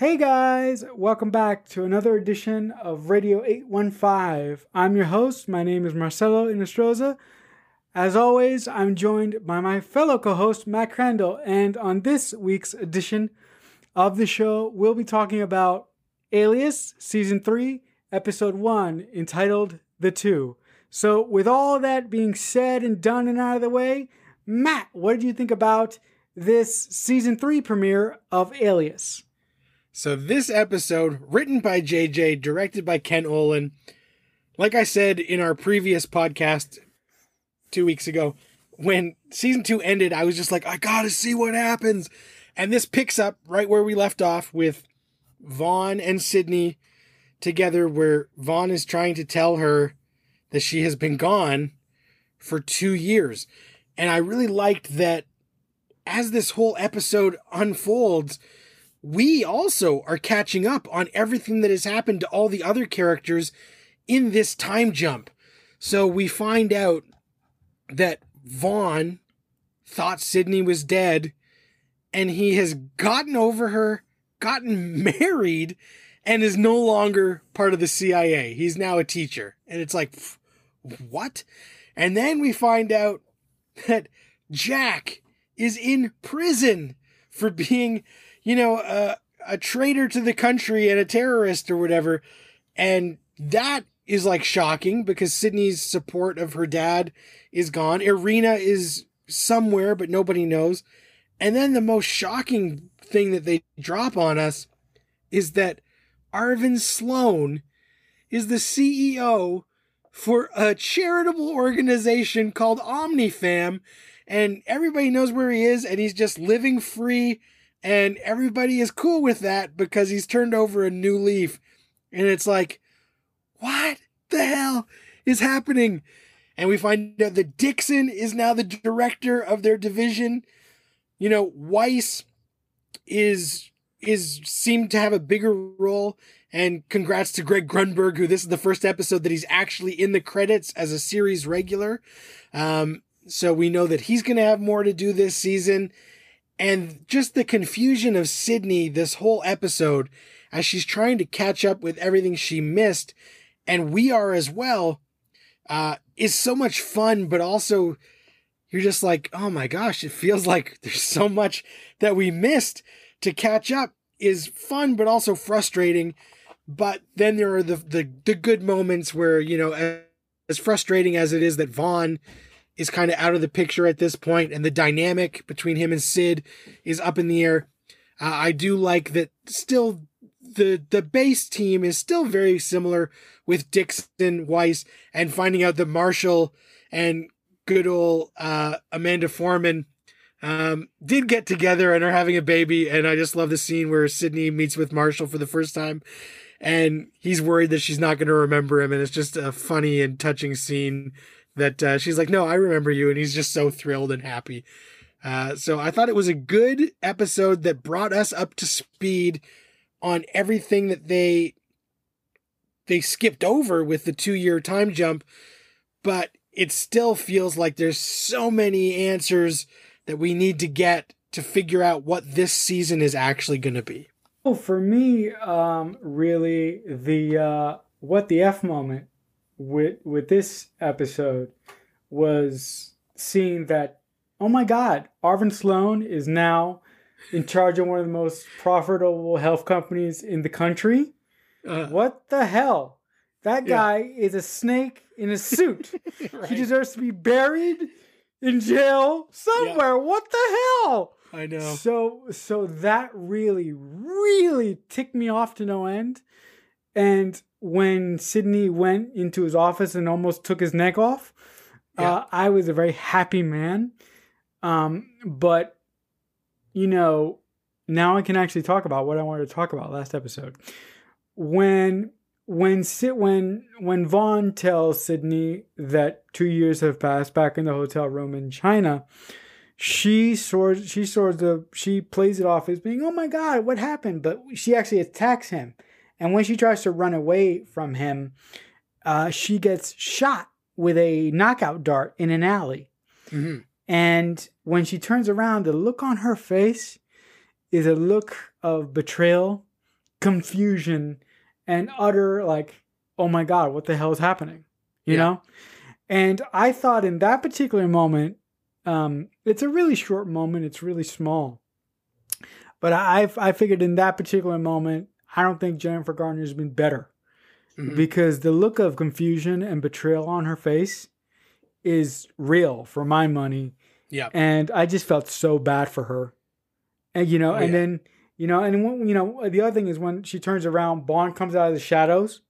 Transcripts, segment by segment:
Hey guys, welcome back to another edition of Radio 815. I'm your host. My name is Marcelo Inostroza. As always, I'm joined by my fellow co host, Matt Crandall. And on this week's edition of the show, we'll be talking about Alias Season 3, Episode 1, entitled The Two. So, with all that being said and done and out of the way, Matt, what did you think about this Season 3 premiere of Alias? So this episode, written by JJ, directed by Ken Olin, like I said in our previous podcast two weeks ago, when season two ended, I was just like, I gotta see what happens. And this picks up right where we left off with Vaughn and Sydney together, where Vaughn is trying to tell her that she has been gone for two years. And I really liked that as this whole episode unfolds, we also are catching up on everything that has happened to all the other characters in this time jump. So we find out that Vaughn thought Sydney was dead and he has gotten over her, gotten married, and is no longer part of the CIA. He's now a teacher. And it's like, what? And then we find out that Jack is in prison for being you know, a, a traitor to the country and a terrorist or whatever. And that is like shocking because Sydney's support of her dad is gone. Irina is somewhere, but nobody knows. And then the most shocking thing that they drop on us is that Arvin Sloane is the CEO for a charitable organization called OmniFam, and everybody knows where he is, and he's just living free and everybody is cool with that because he's turned over a new leaf. And it's like, what the hell is happening? And we find out that Dixon is now the director of their division. You know, Weiss is is seemed to have a bigger role. And congrats to Greg Grunberg, who this is the first episode that he's actually in the credits as a series regular. Um, so we know that he's going to have more to do this season and just the confusion of Sydney this whole episode as she's trying to catch up with everything she missed, and we are as well, uh, is so much fun, but also you're just like, oh my gosh, it feels like there's so much that we missed to catch up is fun, but also frustrating. But then there are the, the, the good moments where, you know, as frustrating as it is that Vaughn is kind of out of the picture at this point, and the dynamic between him and Sid is up in the air. Uh, I do like that still the the base team is still very similar with Dixon, Weiss, and finding out that Marshall and good old uh, Amanda Foreman um, did get together and are having a baby. And I just love the scene where Sydney meets with Marshall for the first time. And he's worried that she's not going to remember him. And it's just a funny and touching scene that uh, she's like, no, I remember you. And he's just so thrilled and happy. Uh, so I thought it was a good episode that brought us up to speed on everything that they they skipped over with the two year time jump, but it still feels like there's so many answers that we need to get to figure out what this season is actually going to be. Well, for me, um, really the uh, what the f moment with with this episode was seeing that oh my god arvin sloane is now in charge of one of the most profitable health companies in the country. Uh, what the hell? That guy yeah. is a snake in a suit. Right. he deserves to be buried in jail somewhere. Yeah. what the hell? I know. So so that really really ticked me off to no end and when Sydney went into his office and almost took his neck off, yeah. uh, I was a very happy man. Um, but, you know, now I can actually talk about what I wanted to talk about last episode. When when sit when when Vaughn tells Sydney that two years have passed back in the hotel room in China, she sort she sort of she plays it off as being, "Oh my God, what happened?" But she actually attacks him and when she tries to run away from him, uh, she gets shot with a knockout dart in an alley. Mm-hmm. And when she turns around, the look on her face is a look of betrayal confusion and utter like, oh my god, what the hell is happening? You Yeah. know? And I thought in that particular moment, um, it's a really short moment. It's really small, but I I figured in that particular moment, I don't think Jennifer Garner's been better Mhm. because the look of confusion and betrayal on her face is real for my money Yeah. and I just felt so bad for her. And you know, Oh, and yeah. then you know, and when, you know, the other thing is when she turns around, Vaughn comes out of the shadows.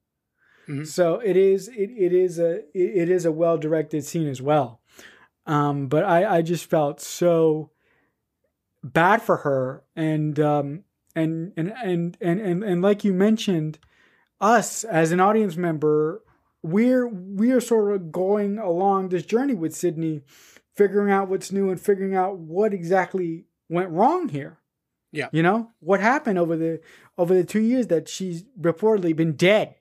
Mhm. So it is it, it is a it, it is a well directed scene as well. Um, but I I just felt so bad for her and um and and and and and, and like you mentioned us as an audience member we're we're sort of going along this journey with Sydney figuring out what's new and figuring out what exactly went wrong here Yeah. you know what happened over the over the 2 years that she's reportedly been dead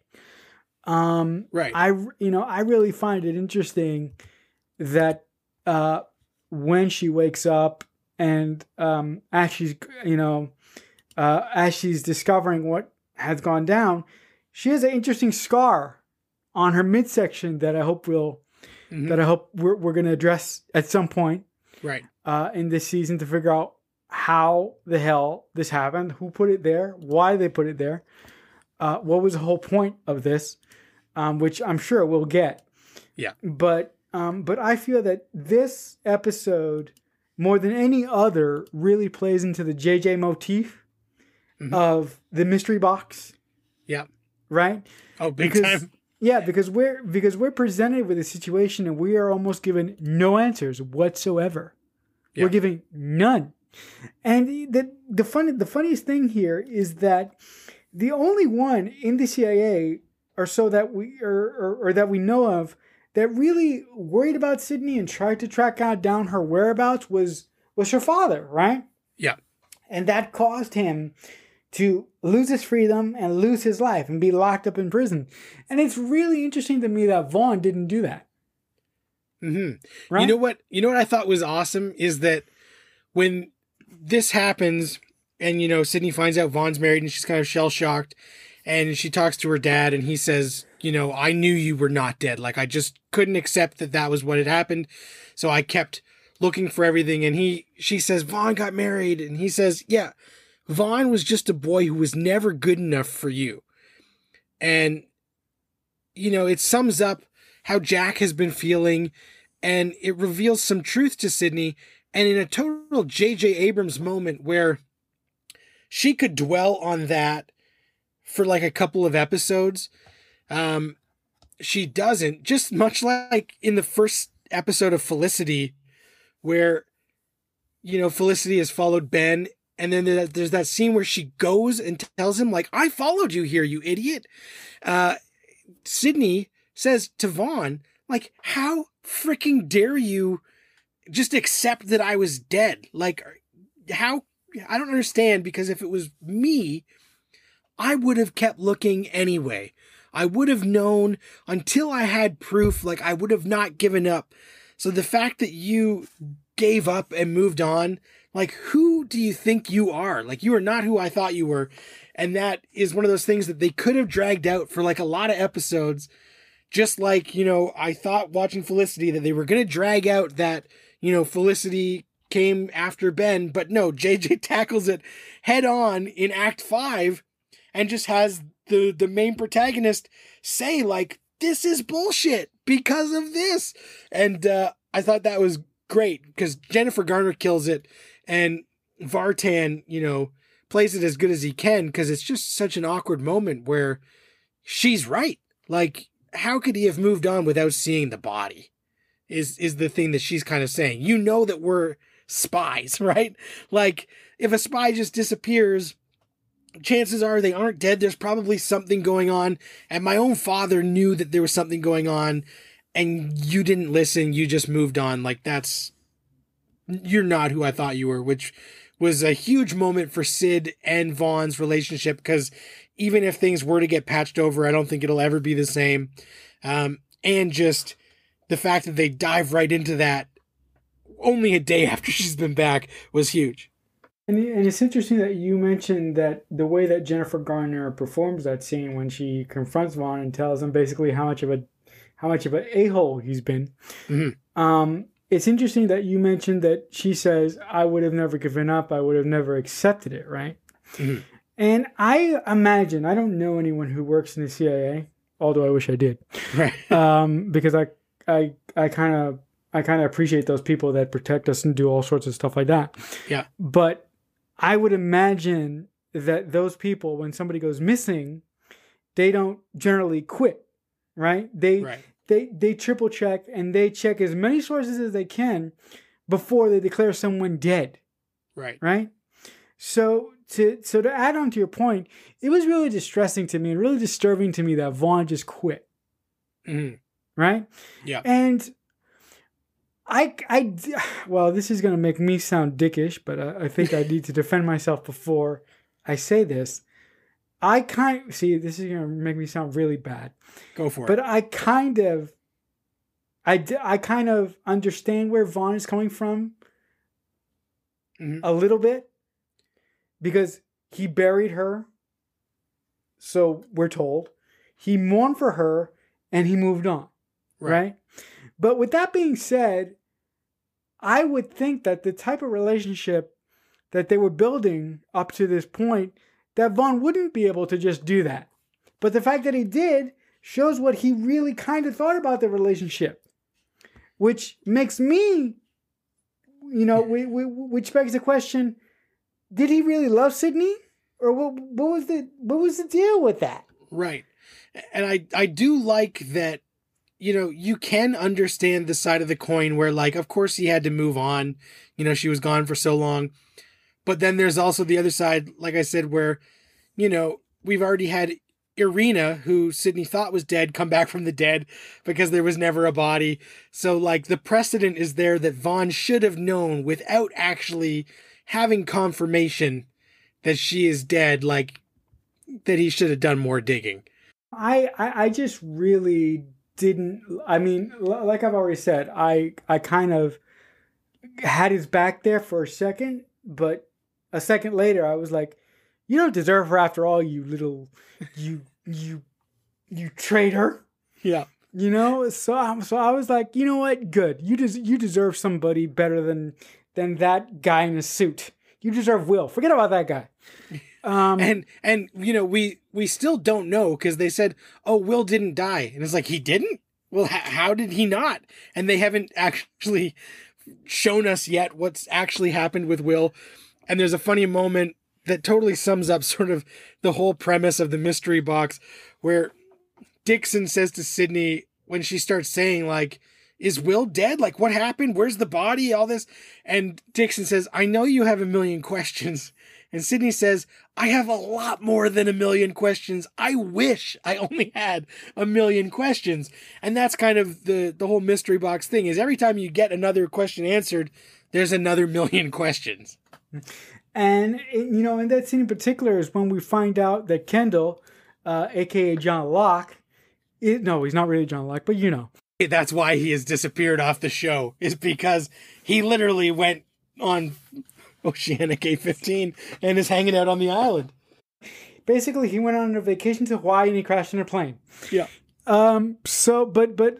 um Right. I you know I really find it interesting that uh when she wakes up and um as she's you know uh as she's discovering what has gone down she has an interesting scar on her midsection that I hope we'll Mhm. that I hope we're, we're going to address at some point right. uh, in this season to figure out how the hell this happened, who put it there, why they put it there, uh, what was the whole point of this, um, which I'm sure we'll get. Yeah. But um, but I feel that this episode, more than any other, really plays into the JJ motif Mhm. of the mystery box. Yeah. Right. Oh, big Because- time. Yeah, because we're because we're presented with a situation and we are almost given no answers whatsoever. Yeah. We're giving none. And the the funny the funniest thing here is that the only one in the CIA or so that we or, or, or that we know of that really worried about Sydney and tried to track out down her whereabouts was was her father, right? Yeah. And that caused him to lose his freedom and lose his life and be locked up in prison. And it's really interesting to me that Vaughn didn't do that. hmm Right? You know what? You know what I thought was awesome is that when this happens, and you know Sydney finds out Vaughn's married, and she's kind of shell shocked, and she talks to her dad, and he says, "You know, I knew you were not dead. Like I just couldn't accept that that was what had happened, so I kept looking for everything." And he, she says, "Vaughn got married," and he says, "Yeah, Vaughn was just a boy who was never good enough for you," and you know it sums up how Jack has been feeling and it reveals some truth to Sydney. And in a total J.J. Abrams moment where she could dwell on that for like a couple of episodes, um, she doesn't. Just much like in the first episode of Felicity, where you know Felicity has followed Ben. And then there's that scene where she goes and tells him, like, I followed you here, you idiot. Uh, Sydney says to Vaughn, like, how freaking dare you just accept that I was dead? Like, how? I don't understand because if it was me, I would have kept looking anyway. I would have known until I had proof, like, I would have not given up. So the fact that you gave up and moved on, like, who do you think you are? Like, you are not who I thought you were. And that is one of those things that they could have dragged out for like a lot of episodes just like you know i thought watching felicity that they were going to drag out that you know felicity came after ben but no jj tackles it head on in act 5 and just has the the main protagonist say like this is bullshit because of this and uh i thought that was great because jennifer garner kills it and vartan you know plays it as good as he can because it's just such an awkward moment where she's right. Like how could he have moved on without seeing the body is is the thing that she's kind of saying. You know that we're spies right? Like if a spy just disappears chances are they aren't dead. There's probably something going on. And my own father knew that there was something going on and you didn't listen. You just moved on. Like that's you're not who i thought you were which was a huge moment for sid and vaughn's relationship because even if things were to get patched over, I don't think it'll ever be the same. Um, and just the fact that they dive right into that only a day after she's been back was huge. And, and it's interesting that you mentioned that the way that Jennifer Garner performs that scene when she confronts Vaughn and tells him basically how much of a how much of an a hole he's been. Mm-hmm. Um, it's interesting that you mentioned that she says, "I would have never given up. I would have never accepted it." Right. Mhm. And I imagine I don't know anyone who works in the CIA, although I wish I did, Right. um, because I I I kind of I kind of appreciate those people that protect us and do all sorts of stuff like that. Yeah. But I would imagine that those people, when somebody goes missing, they don't generally quit, right? They right. They they triple check and they check as many sources as they can before they declare someone dead, Right. right? So to so to add on to your point, it was really distressing to me and really disturbing to me that Vaughn just quit, hmm right? Yeah. And I I well, this is gonna make me sound dickish, but I, I think I need to defend myself before I say this. I kind of see this is gonna make me sound really bad. Go for it. But I kind of, I I kind of understand where Vaughn is coming from Mhm. a little bit because he buried her. So we're told he mourned for her and he moved on, Right. right? But with that being said, I would think that the type of relationship that they were building up to this point, that Vaughn wouldn't be able to just do that. But the fact that he did shows what he really kind of thought about the relationship, which makes me, you know, we, we, which begs the question: Did he really love Sydney, or what? What was the what was the deal with that? Right. And I I do like that you know, you can understand the side of the coin where like of course he had to move on. You know, she was gone for so long. But then there's also the other side like I said where you know, we've already had Irina who Sydney thought was dead come back from the dead because there was never a body. So like the precedent is there that Vaughn should have known without actually having confirmation that she is dead like that he should have done more digging. I, I I just really didn't. I mean, like I've already said, I I kind of had his back there for a second, but a second later, I was like, "You don't deserve her after all, you little, you you you traitor." Yeah. You know, so I, so I was like, you know what? Good. You des- you deserve somebody better than than that guy in a suit. You deserve Will. Forget about that guy. Um, And and you know we we still don't know because they said oh Will didn't die and it's like he didn't. Well, h- how did he not? And they haven't actually shown us yet what's actually happened with Will. And there's a funny moment that totally sums up sort of the whole premise of the mystery box, where Dixon says to Sydney when she starts saying like is Will dead? Like, what happened? Where's the body? All this. And Dixon says, I know you have a million questions. And Sydney says, I have a lot more than a million questions. I wish I only had a million questions. And that's kind of the, the whole mystery box thing is every time you get another question answered, there's another million questions. And you know, in that scene in particular is when we find out that Kendall, uh, aka John Locke, it, no, he's not really John Locke, but you know, That's why he has disappeared off the show, is because he literally went on Oceanic 815 and is hanging out on the island. basically he went on a vacation to Hawaii and he crashed in a plane. Yeah. Um. So, but but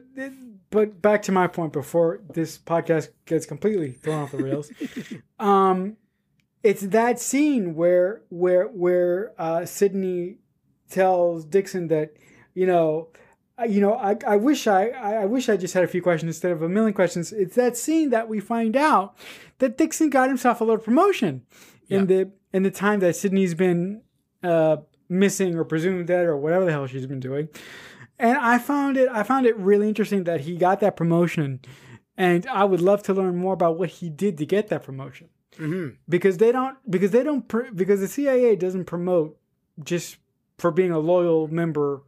but back to my point before this podcast gets completely thrown off the rails. um, it's that scene where where where uh, Sydney tells Dixon that you know. I- You know, I, I wish I, I wish I just had a few questions instead of a million questions. It's that scene that we find out that Dixon got himself a little promotion in the in the time that Sydney's been uh, missing or presumed dead or whatever the hell she's been doing. And I found it I found it really interesting that he got that promotion, and I would love to learn more about what he did to get that promotion Mm-hmm. because they don't because they don't pr- because the CIA doesn't promote just for being a loyal member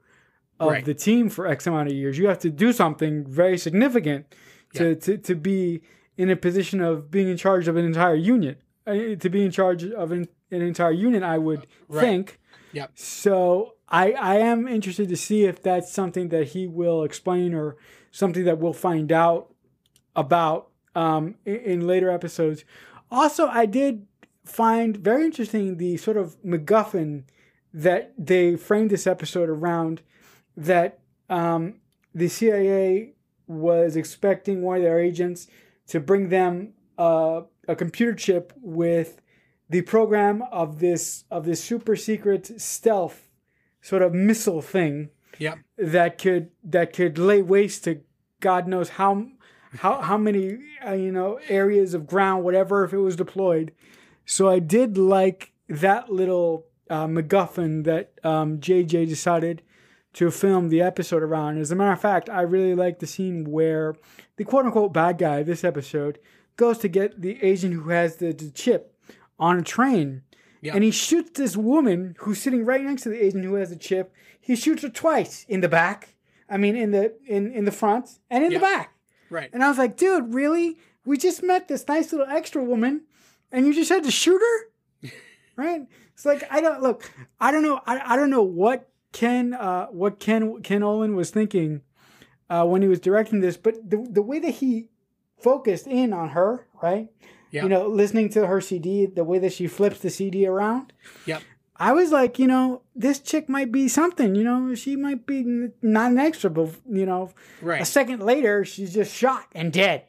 of Right. the team for X amount of years. You have to do something very significant to, to, to be in a position of being in charge of an entire union. Uh, to be in charge of an, an entire union, I would Right. think. Yep. So I I am interested to see if that's something that he will explain or something that we'll find out about um, in, in later episodes. Also, I did find very interesting the sort of MacGuffin that they framed this episode around that um, the CIA was expecting one of their agents to bring them uh, a computer chip with the program of this of this super secret stealth sort of missile thing Yep. that could that could lay waste to God knows how how how many uh, you know areas of ground whatever if it was deployed. So I did like that little uh, MacGuffin that um, JJ decided to film the episode around. As a matter of fact, I really like the scene where the quote unquote bad guy this episode goes to get the agent who has the, the chip on a train. Yeah. And he shoots this woman who's sitting right next to the agent who has the chip. He shoots her twice in the back. I mean, in the in in the front and in Yeah. the back. Right. And I was like, dude, really? We just met this nice little extra woman, and you just had to shoot her, right? It's like I don't look. I don't know. I, I don't know what Ken uh, what Ken Ken Olin was thinking uh, when he was directing this, but the the way that he focused in on her, right? Yeah. You know, listening to her CD, the way that she flips the CD around. Yep. I was like, you know, this chick might be something. You know, she might be n- not an extra, but you know, a second later, she's just shot and dead.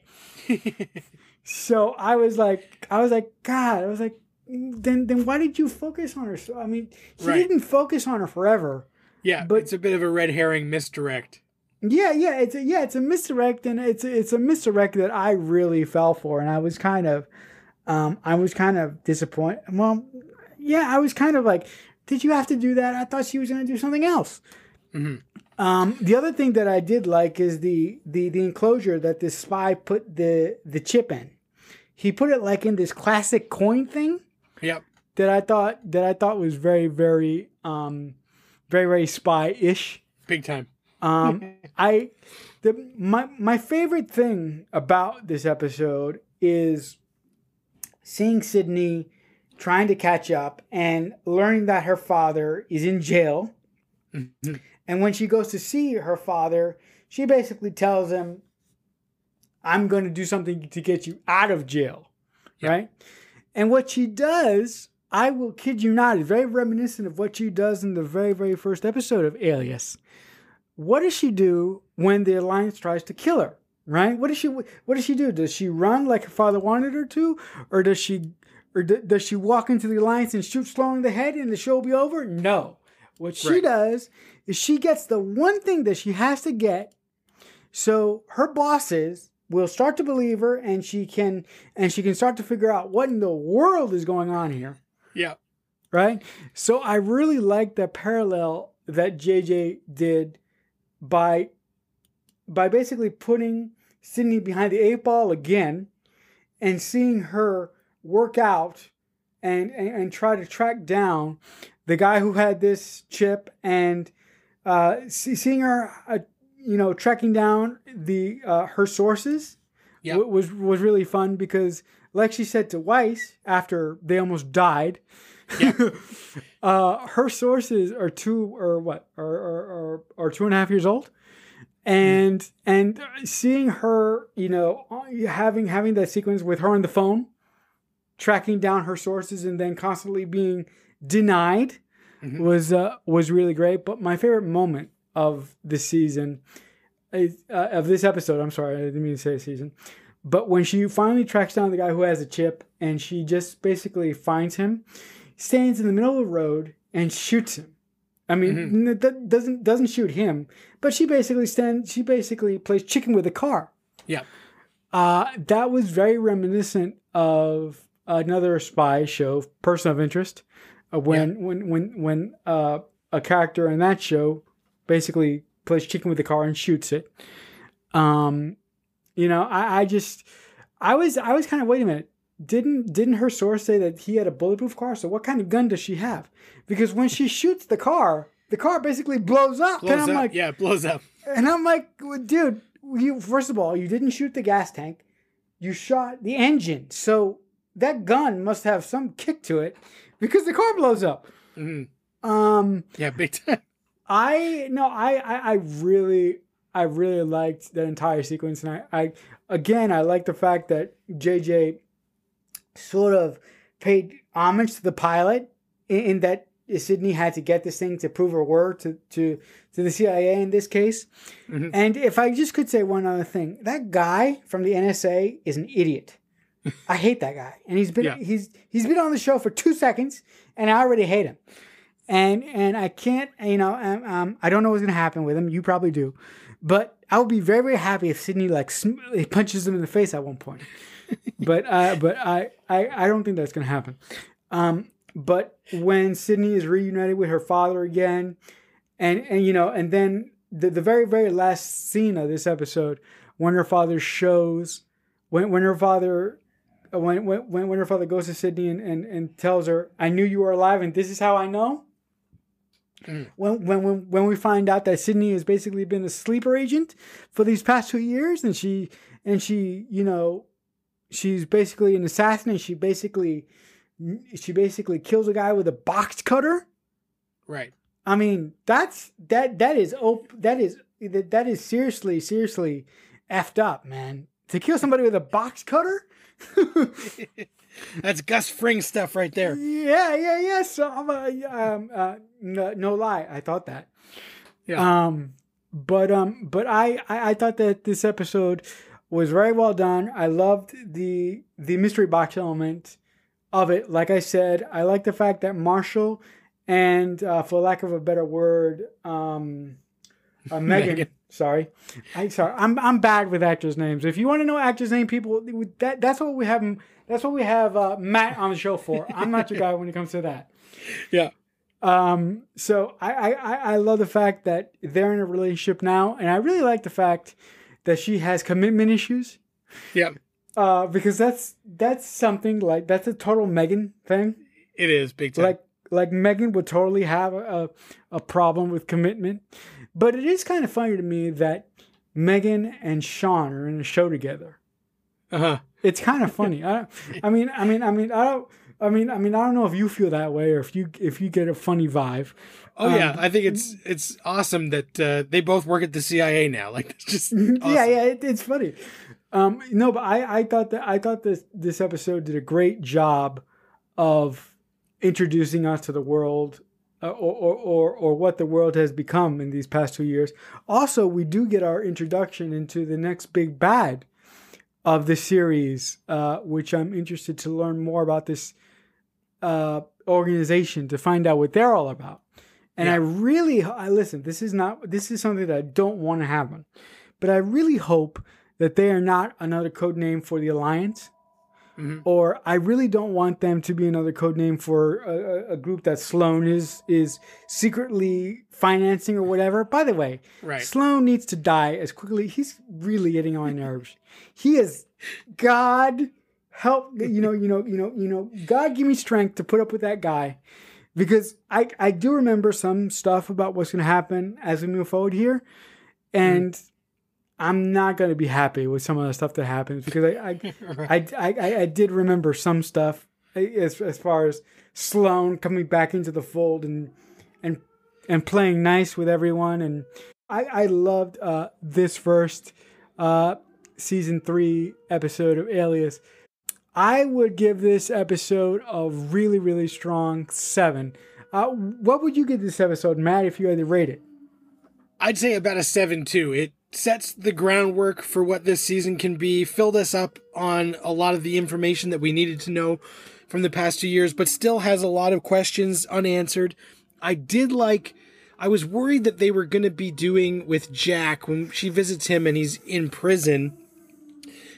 so I was like, I was like, God, I was like, then then why did you focus on her? So I mean, he Right. didn't focus on her forever. Yeah, But- it's a bit of a red herring misdirect. Yeah, yeah, it's a, yeah, it's a misdirect, and it's a, it's a misdirect that I really fell for, and I was kind of, um, I was kind of disappointed. Well, yeah, I was kind of like, did you have to do that? I thought she was going to do something else. Mhm. Um, the other thing that I did like is the the the enclosure that this spy put the the chip in. He put it like in this classic coin thing Yep. that I thought that I thought was very very um very very spy ish. Big time. Um, I the my my favorite thing about this episode is seeing Sydney trying to catch up and learning that her father is in jail. Mhm. And when she goes to see her father, she basically tells him, I'm going to do something to get you out of jail. Yeah. Right? And what she does, I will kid you not, is very reminiscent of what she does in the very, very first episode of Alias. What does she do when the Alliance tries to kill her? Right? What does she what does she do? Does she run like her father wanted her to? Or does she or d- does she walk into the Alliance and shoot Sloane in the head and the show will be over? No. What she Right. does is she gets the one thing that she has to get so her bosses will start to believe her and she can and she can start to figure out what in the world is going on here Yeah. right so i really like the parallel that jj did by by basically putting sydney behind the eight ball again and seeing her work out and, and, and try to track down the guy who had this chip and uh, see, seeing her uh, you know tracking down the uh, her sources Yeah. w- was was really fun because like she said to Weiss after they almost died uh, her sources are two or what are are, are, are two and a half years old and and seeing her you know having having that sequence with her on the phone tracking down her sources and then constantly being denied Mhm. was uh, was really great but my favorite moment of this season is, uh, of this episode i'm sorry i didn't mean to say season but when she finally tracks down the guy who has a chip and she just basically finds him stands in the middle of the road and shoots him i mean Mhm. that doesn't doesn't shoot him but she basically stands she basically plays chicken with a car Yeah. uh, that was very reminiscent of another spy show, Person of Interest, uh, when when when when uh, a character in that show basically plays chicken with the car and shoots it. Um, you know, I, I just I was I was kind of wait a minute. Didn't didn't her source say that he had a bulletproof car? So what kind of gun does she have? Because when she shoots the car, the car basically blows up. and I'm up. like, yeah, it blows up. and I'm like, well, dude, you first of all, you didn't shoot the gas tank. You shot the engine. So that gun must have some kick to it because the car blows up. Mhm. Um Yeah, big time. I no, I, I I really I really liked that entire sequence and I, I again I like the fact that JJ sort of paid homage to the pilot in, in that Sydney had to get this thing to prove her word to to to the CIA in this case. Mhm. And if I just could say one other thing, that guy from the NSA is an idiot. I hate that guy, and he's been Yeah. he's he's been on the show for two seconds, and I already hate him. And and I can't, you know, um, um, I don't know what's gonna happen with him. You probably do, but I would be very very happy if Sydney like sm- punches him in the face at one point. but uh, but I, I I don't think that's gonna happen. Um, but when Sydney is reunited with her father again, and and you know, and then the the very very last scene of this episode, when her father shows, when when her father. When, when when when her father goes to Sydney and, and, and tells her, "I knew you were alive, and this is how I know." Mm. When, when when when we find out that Sydney has basically been a sleeper agent for these past two years, and she and she you know she's basically an assassin, and she basically she basically kills a guy with a box cutter. Right. I mean, that's that that is op- that is that that is seriously seriously effed up, man. To kill somebody with a box cutter? That's Gus Fring stuff right there. yeah, yeah, yeah. So I'm a, um, uh, no, no lie, I thought that. Yeah. Um, but um, but I, I I thought that this episode was very well done. I loved the the mystery box element of it. Like I said, I like the fact that Marshall and uh, for lack of a better word, um, uh, Megan. Sorry, I sorry. I'm I'm bad with actors' names. If you want to know actors' name, people that that's what we have. That's what we have uh, Matt on the show for. I'm not your guy when it comes to that. Yeah. Um, so I, I, I I love the fact that they're in a relationship now, and I really like the fact that she has commitment issues. Yeah. Uh, because that's that's something like that's a total Megan thing. It is big time. Like like Megan would totally have a a problem with commitment, but it is kind of funny to me that Megan and Sean are in a show together. uh huh. It's kind of funny. I, I mean, I mean, I mean, I don't. I mean, I mean, I don't know if you feel that way or if you if you get a funny vibe. Oh Um, yeah, I think it's it's awesome that uh, they both work at the CIA now. Like it's just awesome. Yeah, yeah, it, it's funny. Um, no, but I, I thought that I thought this this episode did a great job of introducing us to the world, uh, or, or or or what the world has become in these past two years. Also, we do get our introduction into the next big bad of the series, uh, which I'm interested to learn more about this uh, organization to find out what they're all about. And I really, I listen. This is not. This is something that I don't want to happen, but I really hope that they are not another code name for the alliance, Mhm. or I really don't want them to be another code name for a, a- group that Sloane is is secretly financing or whatever. By the way, Right. Sloane needs to die as quickly. He's really getting on my nerves. He is God help you know, you know, you know, you know, God give me strength to put up with that guy. Because I, I do remember some stuff about what's gonna happen as we move forward here. And I'm not gonna be happy with some of the stuff that happens because I I, I, I, I, I did remember some stuff as, as far as Sloane coming back into the fold and and and playing nice with everyone and I, I loved uh, this first uh, season three episode of Alias. I would give this episode a really really strong seven. Uh, what would you give this episode, Matt, if you had to rate it? I'd say about a seven two. It sets the groundwork for what this season can be. Filled us up on a lot of the information that we needed to know from the past two years, but still has a lot of questions unanswered. I did like. I was worried that they were going to be doing with Jack when she visits him and he's in prison.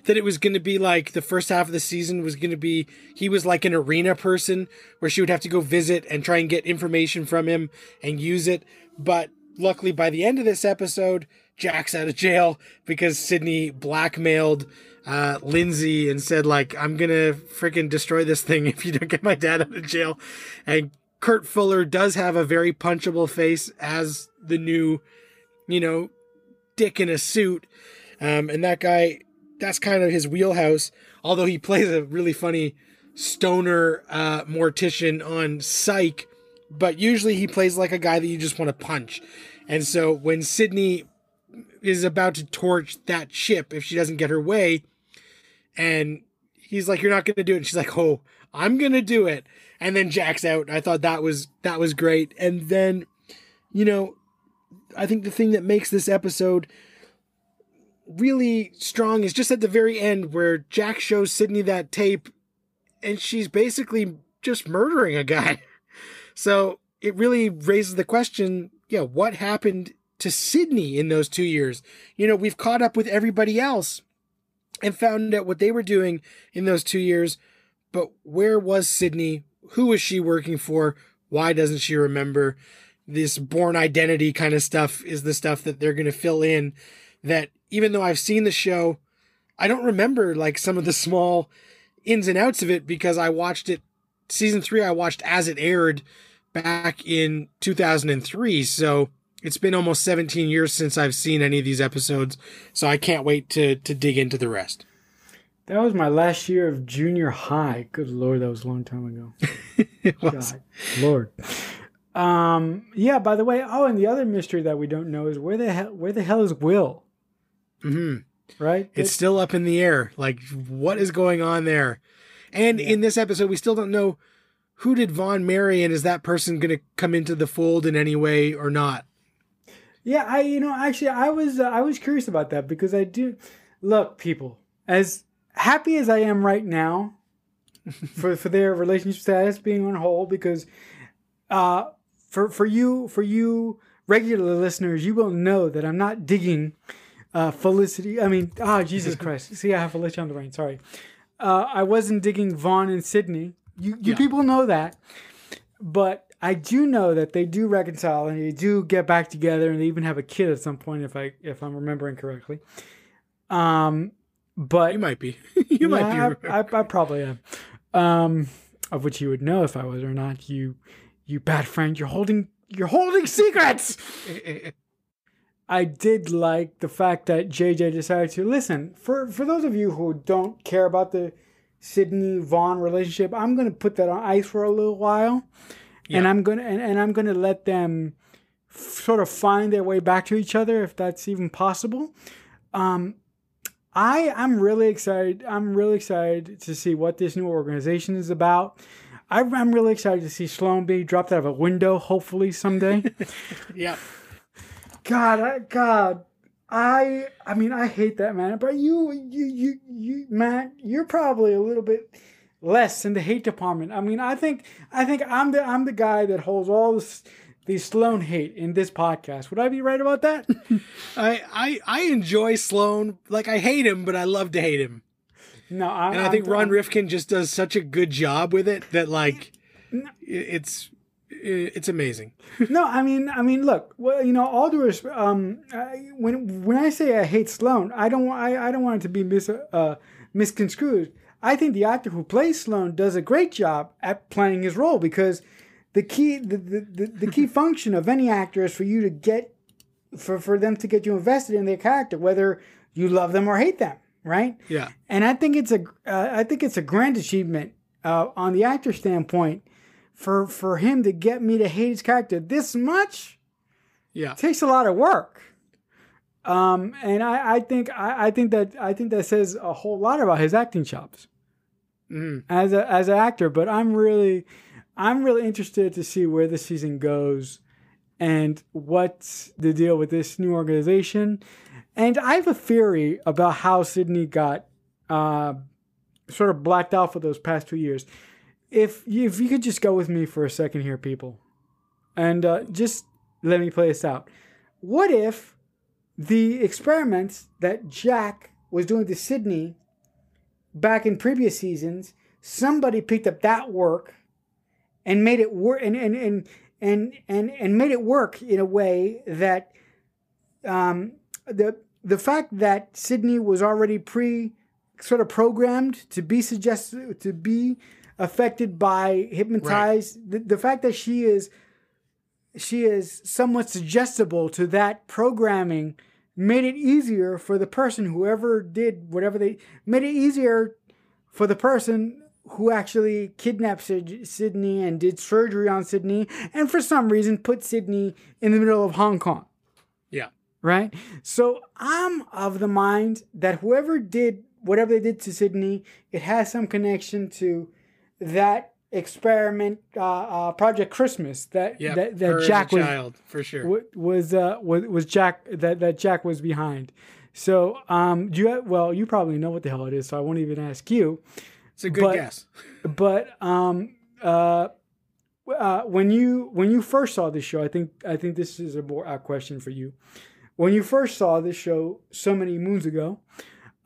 That it was going to be like the first half of the season was going to be he was like an Irina person where she would have to go visit and try and get information from him and use it. But luckily, by the end of this episode, Jack's out of jail because Sydney blackmailed uh, Lindsey and said like, "I'm gonna freaking destroy this thing if you don't get my dad out of jail." And Kurt Fuller does have a very punchable face as the new, you know, dick in a suit, um, and that guy, that's kind of his wheelhouse. Although he plays a really funny stoner uh, mortician on Psych, but usually he plays like a guy that you just want to punch. And so when Sydney is about to torch that ship if she doesn't get her way, and he's like, "You're not to do it," and she's like, "Oh, I'm gonna do it. And then Jack's out. I thought that was that was great. And then, you know, I think the thing that makes this episode really strong is just at the very end where Jack shows Sidney that tape and she's basically just murdering a guy. So it really raises the question, yeah, what happened to Sydney in those two years? You know, we've caught up with everybody else and found out what they were doing in those two years, but where was Sydney? Who was she working for? Why doesn't she remember? This Bourne Identity kind of stuff is the stuff that they're going to fill in that even though I've seen the show, I don't remember like some of the small ins and outs of it because I watched it season 3 I watched as it aired back in 2003 so it's been almost 17 years since I've seen any of these episodes so I can't wait to to dig into the rest. That was my last year of junior high. Good lord, that was a long time ago. it was. God, Lord. Um, yeah, by the way, oh, and the other mystery that we don't know is where the hell where the hell is Will? hmm Right? It's still up in the air. Like, what is going on there? And Yeah. in this episode, we still don't know who did Vaughn marry, and is that person going to come into the fold in any way or not? Yeah, I you know actually I was uh, I was curious about that because I do look people as happy as I am right now for for their relationship status being on hold because uh for for you for you regular listeners you will know that I'm not digging uh Felicity I mean ah Jesus Christ. See I have Felicity on the brain sorry. Uh I wasn't digging Vaughn and Sydney. You you Yeah. people know that but I do know that they do reconcile and they do get back together and they even have a kid at some point if I if I'm remembering correctly. Um, but You might be. you might be. I, I, I probably am. Um, of which you would know if I was or not. You you bad friend. You're holding you're holding secrets. I did like the fact that JJ decided to listen. For for those of you who don't care about the Sydney Vaughn relationship, I'm gonna put that on ice for a little while, and I'm gonna and, and I'm gonna let them f- sort of find their way back to each other if that's even possible. Um, I I'm really excited. I'm really excited to see what this new organization is about. I, I'm really excited to see Sloane be dropped out of a window, hopefully someday. yeah. God, I, God, I, I mean, I hate that man. But you, you, you, you, Matt, you're probably a little bit less in the hate department. I mean, I think, I think I'm the, I'm the guy that holds all this, the Sloane hate in this podcast. Would I be right about that? I, I I enjoy Sloane. Like I hate him, but I love to hate him. No, I, And I I'm- think Ron I'm- Rifkin just does such a good job with it that like it's it's amazing. no, I mean, I mean, look, well, you know, all due respect, um, I, when when I say I hate Sloane, I don't, want- I, I don't want it to be mis, uh, misconstrued. I think the actor who plays Sloane does a great job at playing his role because the key, the, the, the, the key function of any actor is for you to get, for for them to get you invested in their character, whether you love them or hate them, right? Yeah. And I think it's a, uh, I think it's a grand achievement uh, on the actor standpoint for for him to get me to hate his character this much Yeah. takes a lot of work. Um, and I, I think I, I think that I think that says a whole lot about his acting chops Mhm. as a as an actor. But I'm really I'm really interested to see where the season goes and what's the deal with this new organization. And I have a theory about how Sydney got uh, sort of blacked out for those past two years. If you, if you could just go with me for a second here, people, and uh, just let me play this out. What if the experiments that Jack was doing to Sydney back in previous seasons, somebody picked up that work and made it work and and, and and and and made it work in a way that um, the the fact that Sydney was already pre sort of programmed to be suggested to be affected by hypnotized the, the fact that she is she is somewhat suggestible to that programming made it easier for the person whoever did whatever they made it easier for the person who actually kidnapped Sydney and did surgery on Sydney and for some reason put Sydney in the middle of Hong Kong Yeah. right? So I'm of the mind that whoever did whatever they did to Sydney, it has some connection to that experiment uh, uh, Project Christmas that Yeah, that, that Jack was child for sure. wa- was uh was, was Jack that that Jack was behind. So um do you have, well you probably know what the hell it is so I won't even ask you. It's a good but- guess. But um uh, uh when you when you first saw this show I think I think this is a more a question for you. When you first saw this show so many moons ago,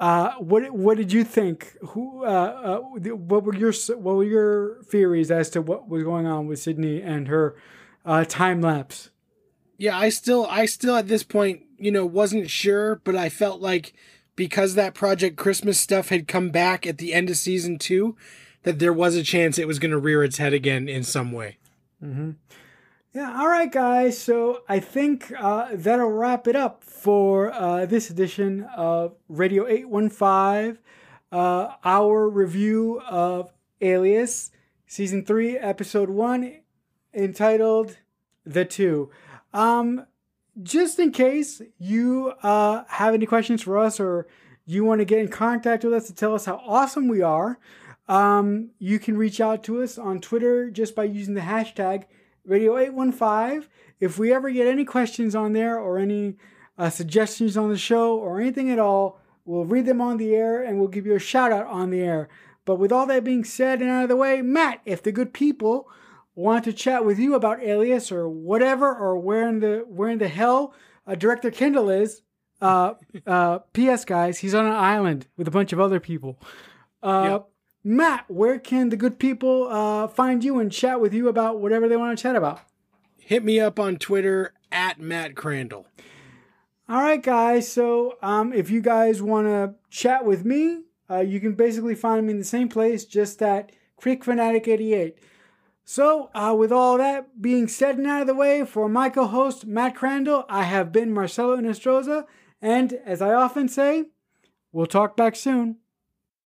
uh, what what did you think? Who uh, uh, what were your what were your theories as to what was going on with Sydney and her uh, time lapse? Yeah, I still I still at this point, you know, wasn't sure, but I felt like because that Project Christmas stuff had come back at the end of season 2 that there was a chance it was going to rear its head again in some way. Yeah, all right, guys. So I think uh, that'll wrap it up for uh, this edition of Radio 815, uh, our review of Alias, Season 3, Episode 1, entitled The Two. Um, just in case you uh, have any questions for us or you want to get in contact with us to tell us how awesome we are, um, you can reach out to us on Twitter just by using the hashtag Radio815. If we ever get any questions on there or any uh, suggestions on the show or anything at all, we'll read them on the air and we'll give you a shout out on the air. But with all that being said and out of the way, Matt, if the good people want to chat with you about Alias or whatever, or where in the where in the hell uh, Director Kendall is, uh, uh, P.S. guys, he's on an island with a bunch of other people. Uh, Yep. Matt, where can the good people uh, find you and chat with you about whatever they want to chat about? Hit me up on Twitter at Matt Crandall. All right, guys. So um, if you guys want to chat with me, uh, you can basically find me in the same place, just at Creek Fanatic 88. So, uh, with all that being said and out of the way, for my co host, Matt Crandall, I have been Marcelo Nostroza. And as I often say, we'll talk back soon.